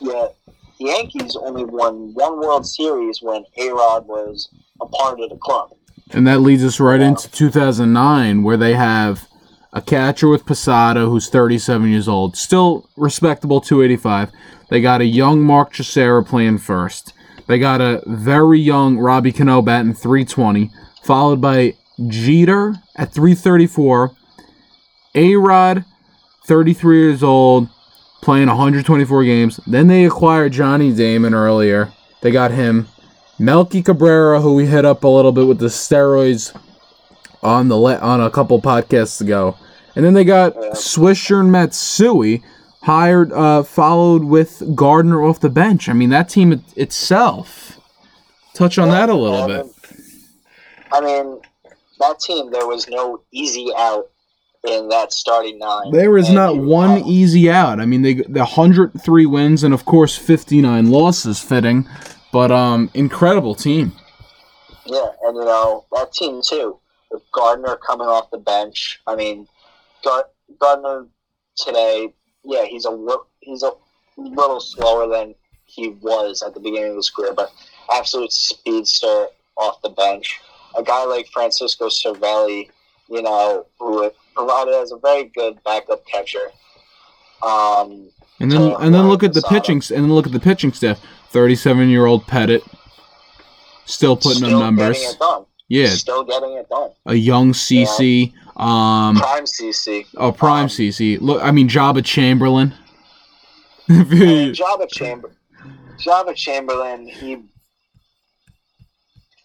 yet the Yankees only won one World Series when A Rod was a part of the club. and that leads us right Yeah. into 2009, where they have a catcher with Posada, who's 37 years old, still respectable 285. They got a young Mark Teixeira playing first. They got a very young Robbie Cano batting 320, followed by Jeter at 334. A Rod, 33 years old, playing 124 games. Then they acquired Johnny Damon earlier. They got him. Melky Cabrera, who we hit up a little bit with the steroids on the le- on a couple podcasts ago, and then they got Swisher and Matsui hired, uh, followed with Gardner off the bench. I mean, that team it- itself. Touch on that a little bit. mean- I mean, that team, there was no easy out in that starting nine. There is not one had- easy out. I mean, they the 103 wins and of course 59 losses fitting, but um incredible team. Yeah, and you know that team too, with Gardner coming off the bench. I mean, Gar- Gardner today, yeah, he's a he's a little slower than he was at the beginning of his career, but absolute speedster off the bench. A guy like Francisco Cervelli, you know, who provided as a very good backup catcher. Um, And then and then look at the pitching and then look at the pitching staff. 37 year old Pettitte still putting still up numbers. getting it done. Yeah, still getting it done. a young CC. Um, Prime CC. oh prime um, CC. Look, I mean Joba Chamberlain. Joba Chamber, Joba Chamberlain, he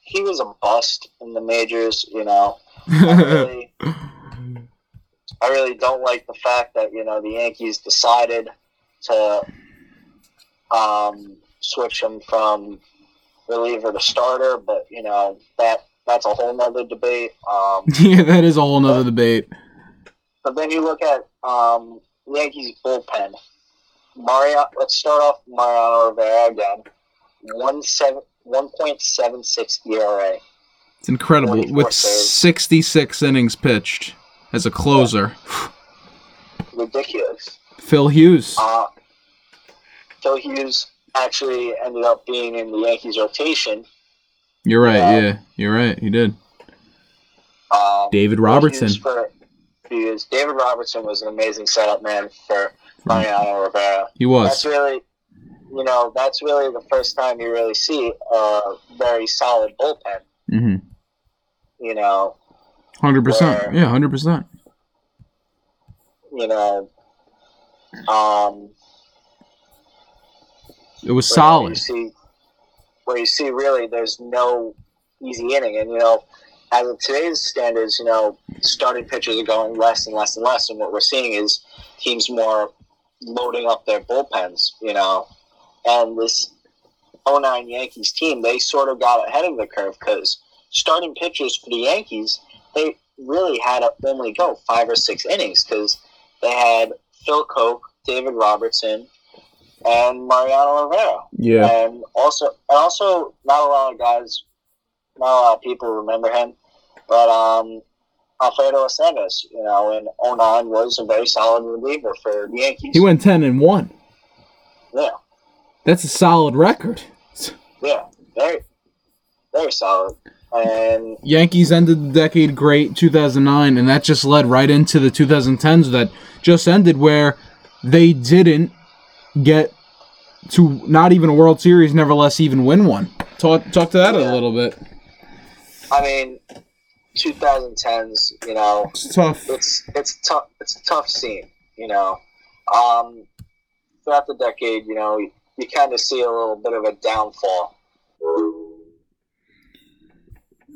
he was a bust in the majors. You know, I really, I really don't like the fact that you know the Yankees decided to um, switch him from reliever to starter, but you know that that's a whole nother debate. Um, yeah, that is a whole nother debate. But then you look at um, Yankees bullpen. Mario, let's start off Mariano Rivera again. One seven, one point seven six ERA. It's incredible with saves. sixty six innings pitched as a closer. Yeah. Ridiculous. Phil Hughes. Uh, Phil Hughes actually ended up being in the Yankees rotation. You're right. Um, yeah, you're right. He did. Um, David Robertson. For, David Robertson was an amazing setup man for Mariano Rivera. He was. That's really, you know, that's really the first time you really see a very solid bullpen. Mm-hmm. You know. Hundred percent. Yeah, hundred percent. You know. Um. It was solid. You see, where you see really there's no easy inning, and you know, as of today's standards, you know, starting pitchers are going less and less and less, and what we're seeing is teams more loading up their bullpens, you know, and this 09 Yankees team, they sort of got ahead of the curve because starting pitchers for the Yankees, they really had only go five or six innings because they had Phil Coke, David Robertson, and Mariano Rivera. Yeah. And also, and also, not a lot of guys, not a lot of people remember him, but um, Alfredo Aceves, you know, in 09 was a very solid reliever for the Yankees. He went 10 and 1. Yeah. That's a solid record. Yeah, very, very solid. And Yankees ended the decade great, 2009, and that just led right into the 2010s that just ended, where they didn't get to not even a World Series, nevertheless even win one. Talk talk to that yeah. a little bit. I mean, 2010s, you know, it's tough. It's it's tough. It's a tough scene, you know. Um, throughout the decade, you know, you, you kind of see a little bit of a downfall.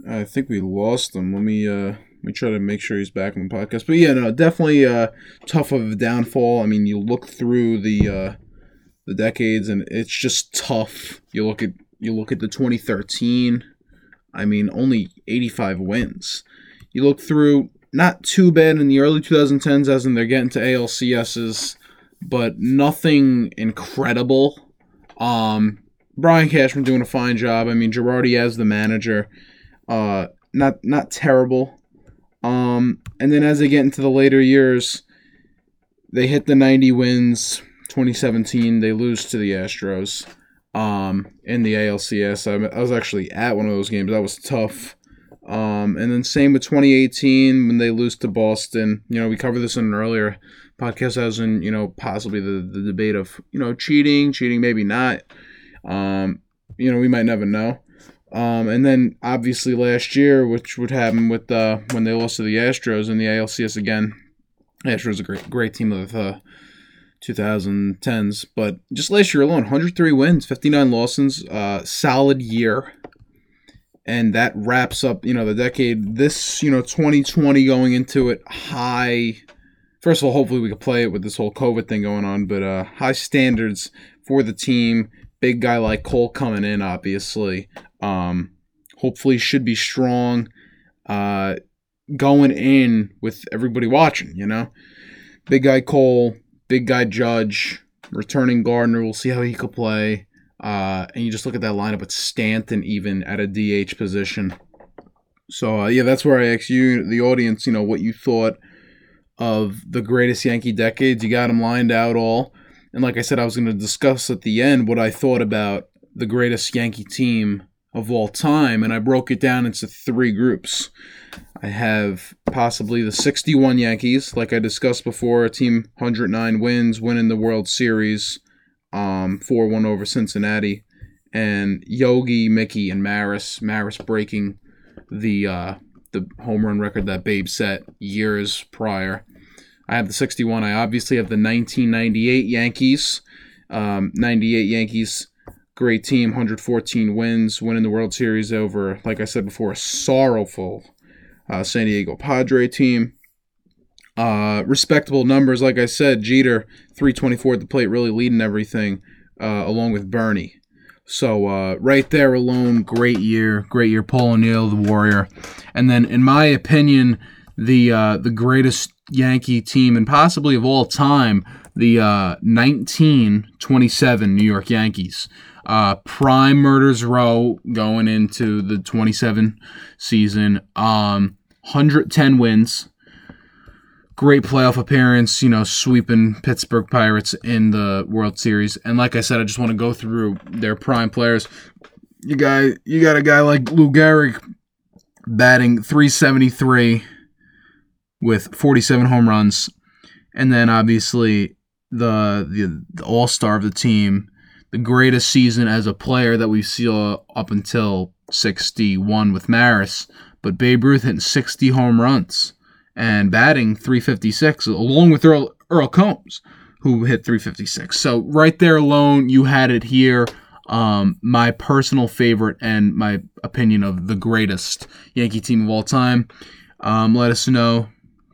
I think we lost him. Let me uh let me try to make sure he's back on the podcast. But yeah, no, definitely uh tough of a downfall. I mean, you look through the uh the decades and it's just tough. You look at you look at the 2013 I mean, only 85 wins. You look through, not too bad in the early 2010s, as in they're getting to ALCSs, but nothing incredible. Um, Brian Cashman doing a fine job. I mean, Girardi as the manager, uh, not not terrible. Um, and then as they get into the later years, they hit the 90 wins. 2017, they lose to the Astros um, in the ALCS. I, I, was actually at one of those games. That was tough. Um, and then same with 2018 when they lose to Boston. You know, we covered this in an earlier podcast as in, you know, possibly the, the debate of, you know, cheating, cheating, maybe not. Um, you know, we might never know. Um, and then obviously last year, which would happen with uh, when they lost to the Astros in the ALCS again. Astros a great great team with uh, 2010s. But just last year alone, 103 wins, 59 losses, uh, solid year. And that wraps up, you know, the decade. This, you know, 2020 going into it high. First of all, hopefully we can play it with this whole COVID thing going on, but uh, high standards for the team. Big guy like Cole coming in, obviously. Um, hopefully should be strong. Uh, going in with everybody watching, you know. Big guy Cole, big guy Judge, returning Gardner. We'll see how he could play. Uh, and you just look at that lineup with Stanton even at a DH position. So uh, yeah, that's where I asked you, the audience, you know, what you thought of the greatest Yankee decades. You got them lined out all, and like I said, I was going to discuss at the end what I thought about the greatest Yankee team of all time, and I broke it down into three groups. I have possibly the 61 Yankees, like I discussed before, a team 109 wins, winning the World Series, um, 4 1 over Cincinnati, and Yogi, Mickey, and Maris. Maris breaking the uh, the home run record that Babe set years prior. I have the 61. I obviously have the 1998 Yankees. Um, 98 Yankees great team, 114 wins, winning the World Series over, like I said before, a sorrowful uh, San Diego Padre team. Uh, respectable numbers, like I said, Jeter 324 at the plate, really leading everything, uh, along with Bernie. So uh, right there alone, great year, great year. Paul O'Neill, the Warrior, and then in my opinion, the uh, the greatest Yankee team and possibly of all time, the uh, 1927 New York Yankees. Uh, prime Murders Row going into the 27 season. Um, 110 wins. Great playoff appearance, you know, sweeping Pittsburgh Pirates in the World Series. And like I said, I just want to go through their prime players. You got you got a guy like Lou Gehrig batting 373 with 47 home runs, and then obviously the the, the all star of the team, the greatest season as a player that we saw up until 61 with Maris, but Babe Ruth hitting 60 home runs and batting 356 along with Earle, Earle Combs who hit 356. So right there alone you had it here. Um, my personal favorite and my opinion of the greatest Yankee team of all time. Um, let us know.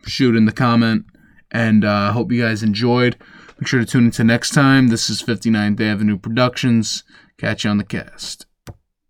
Shoot in the comment. And uh, hope you guys enjoyed. Make sure to tune into next time. This is 59th Avenue Productions. Catch you on the cast.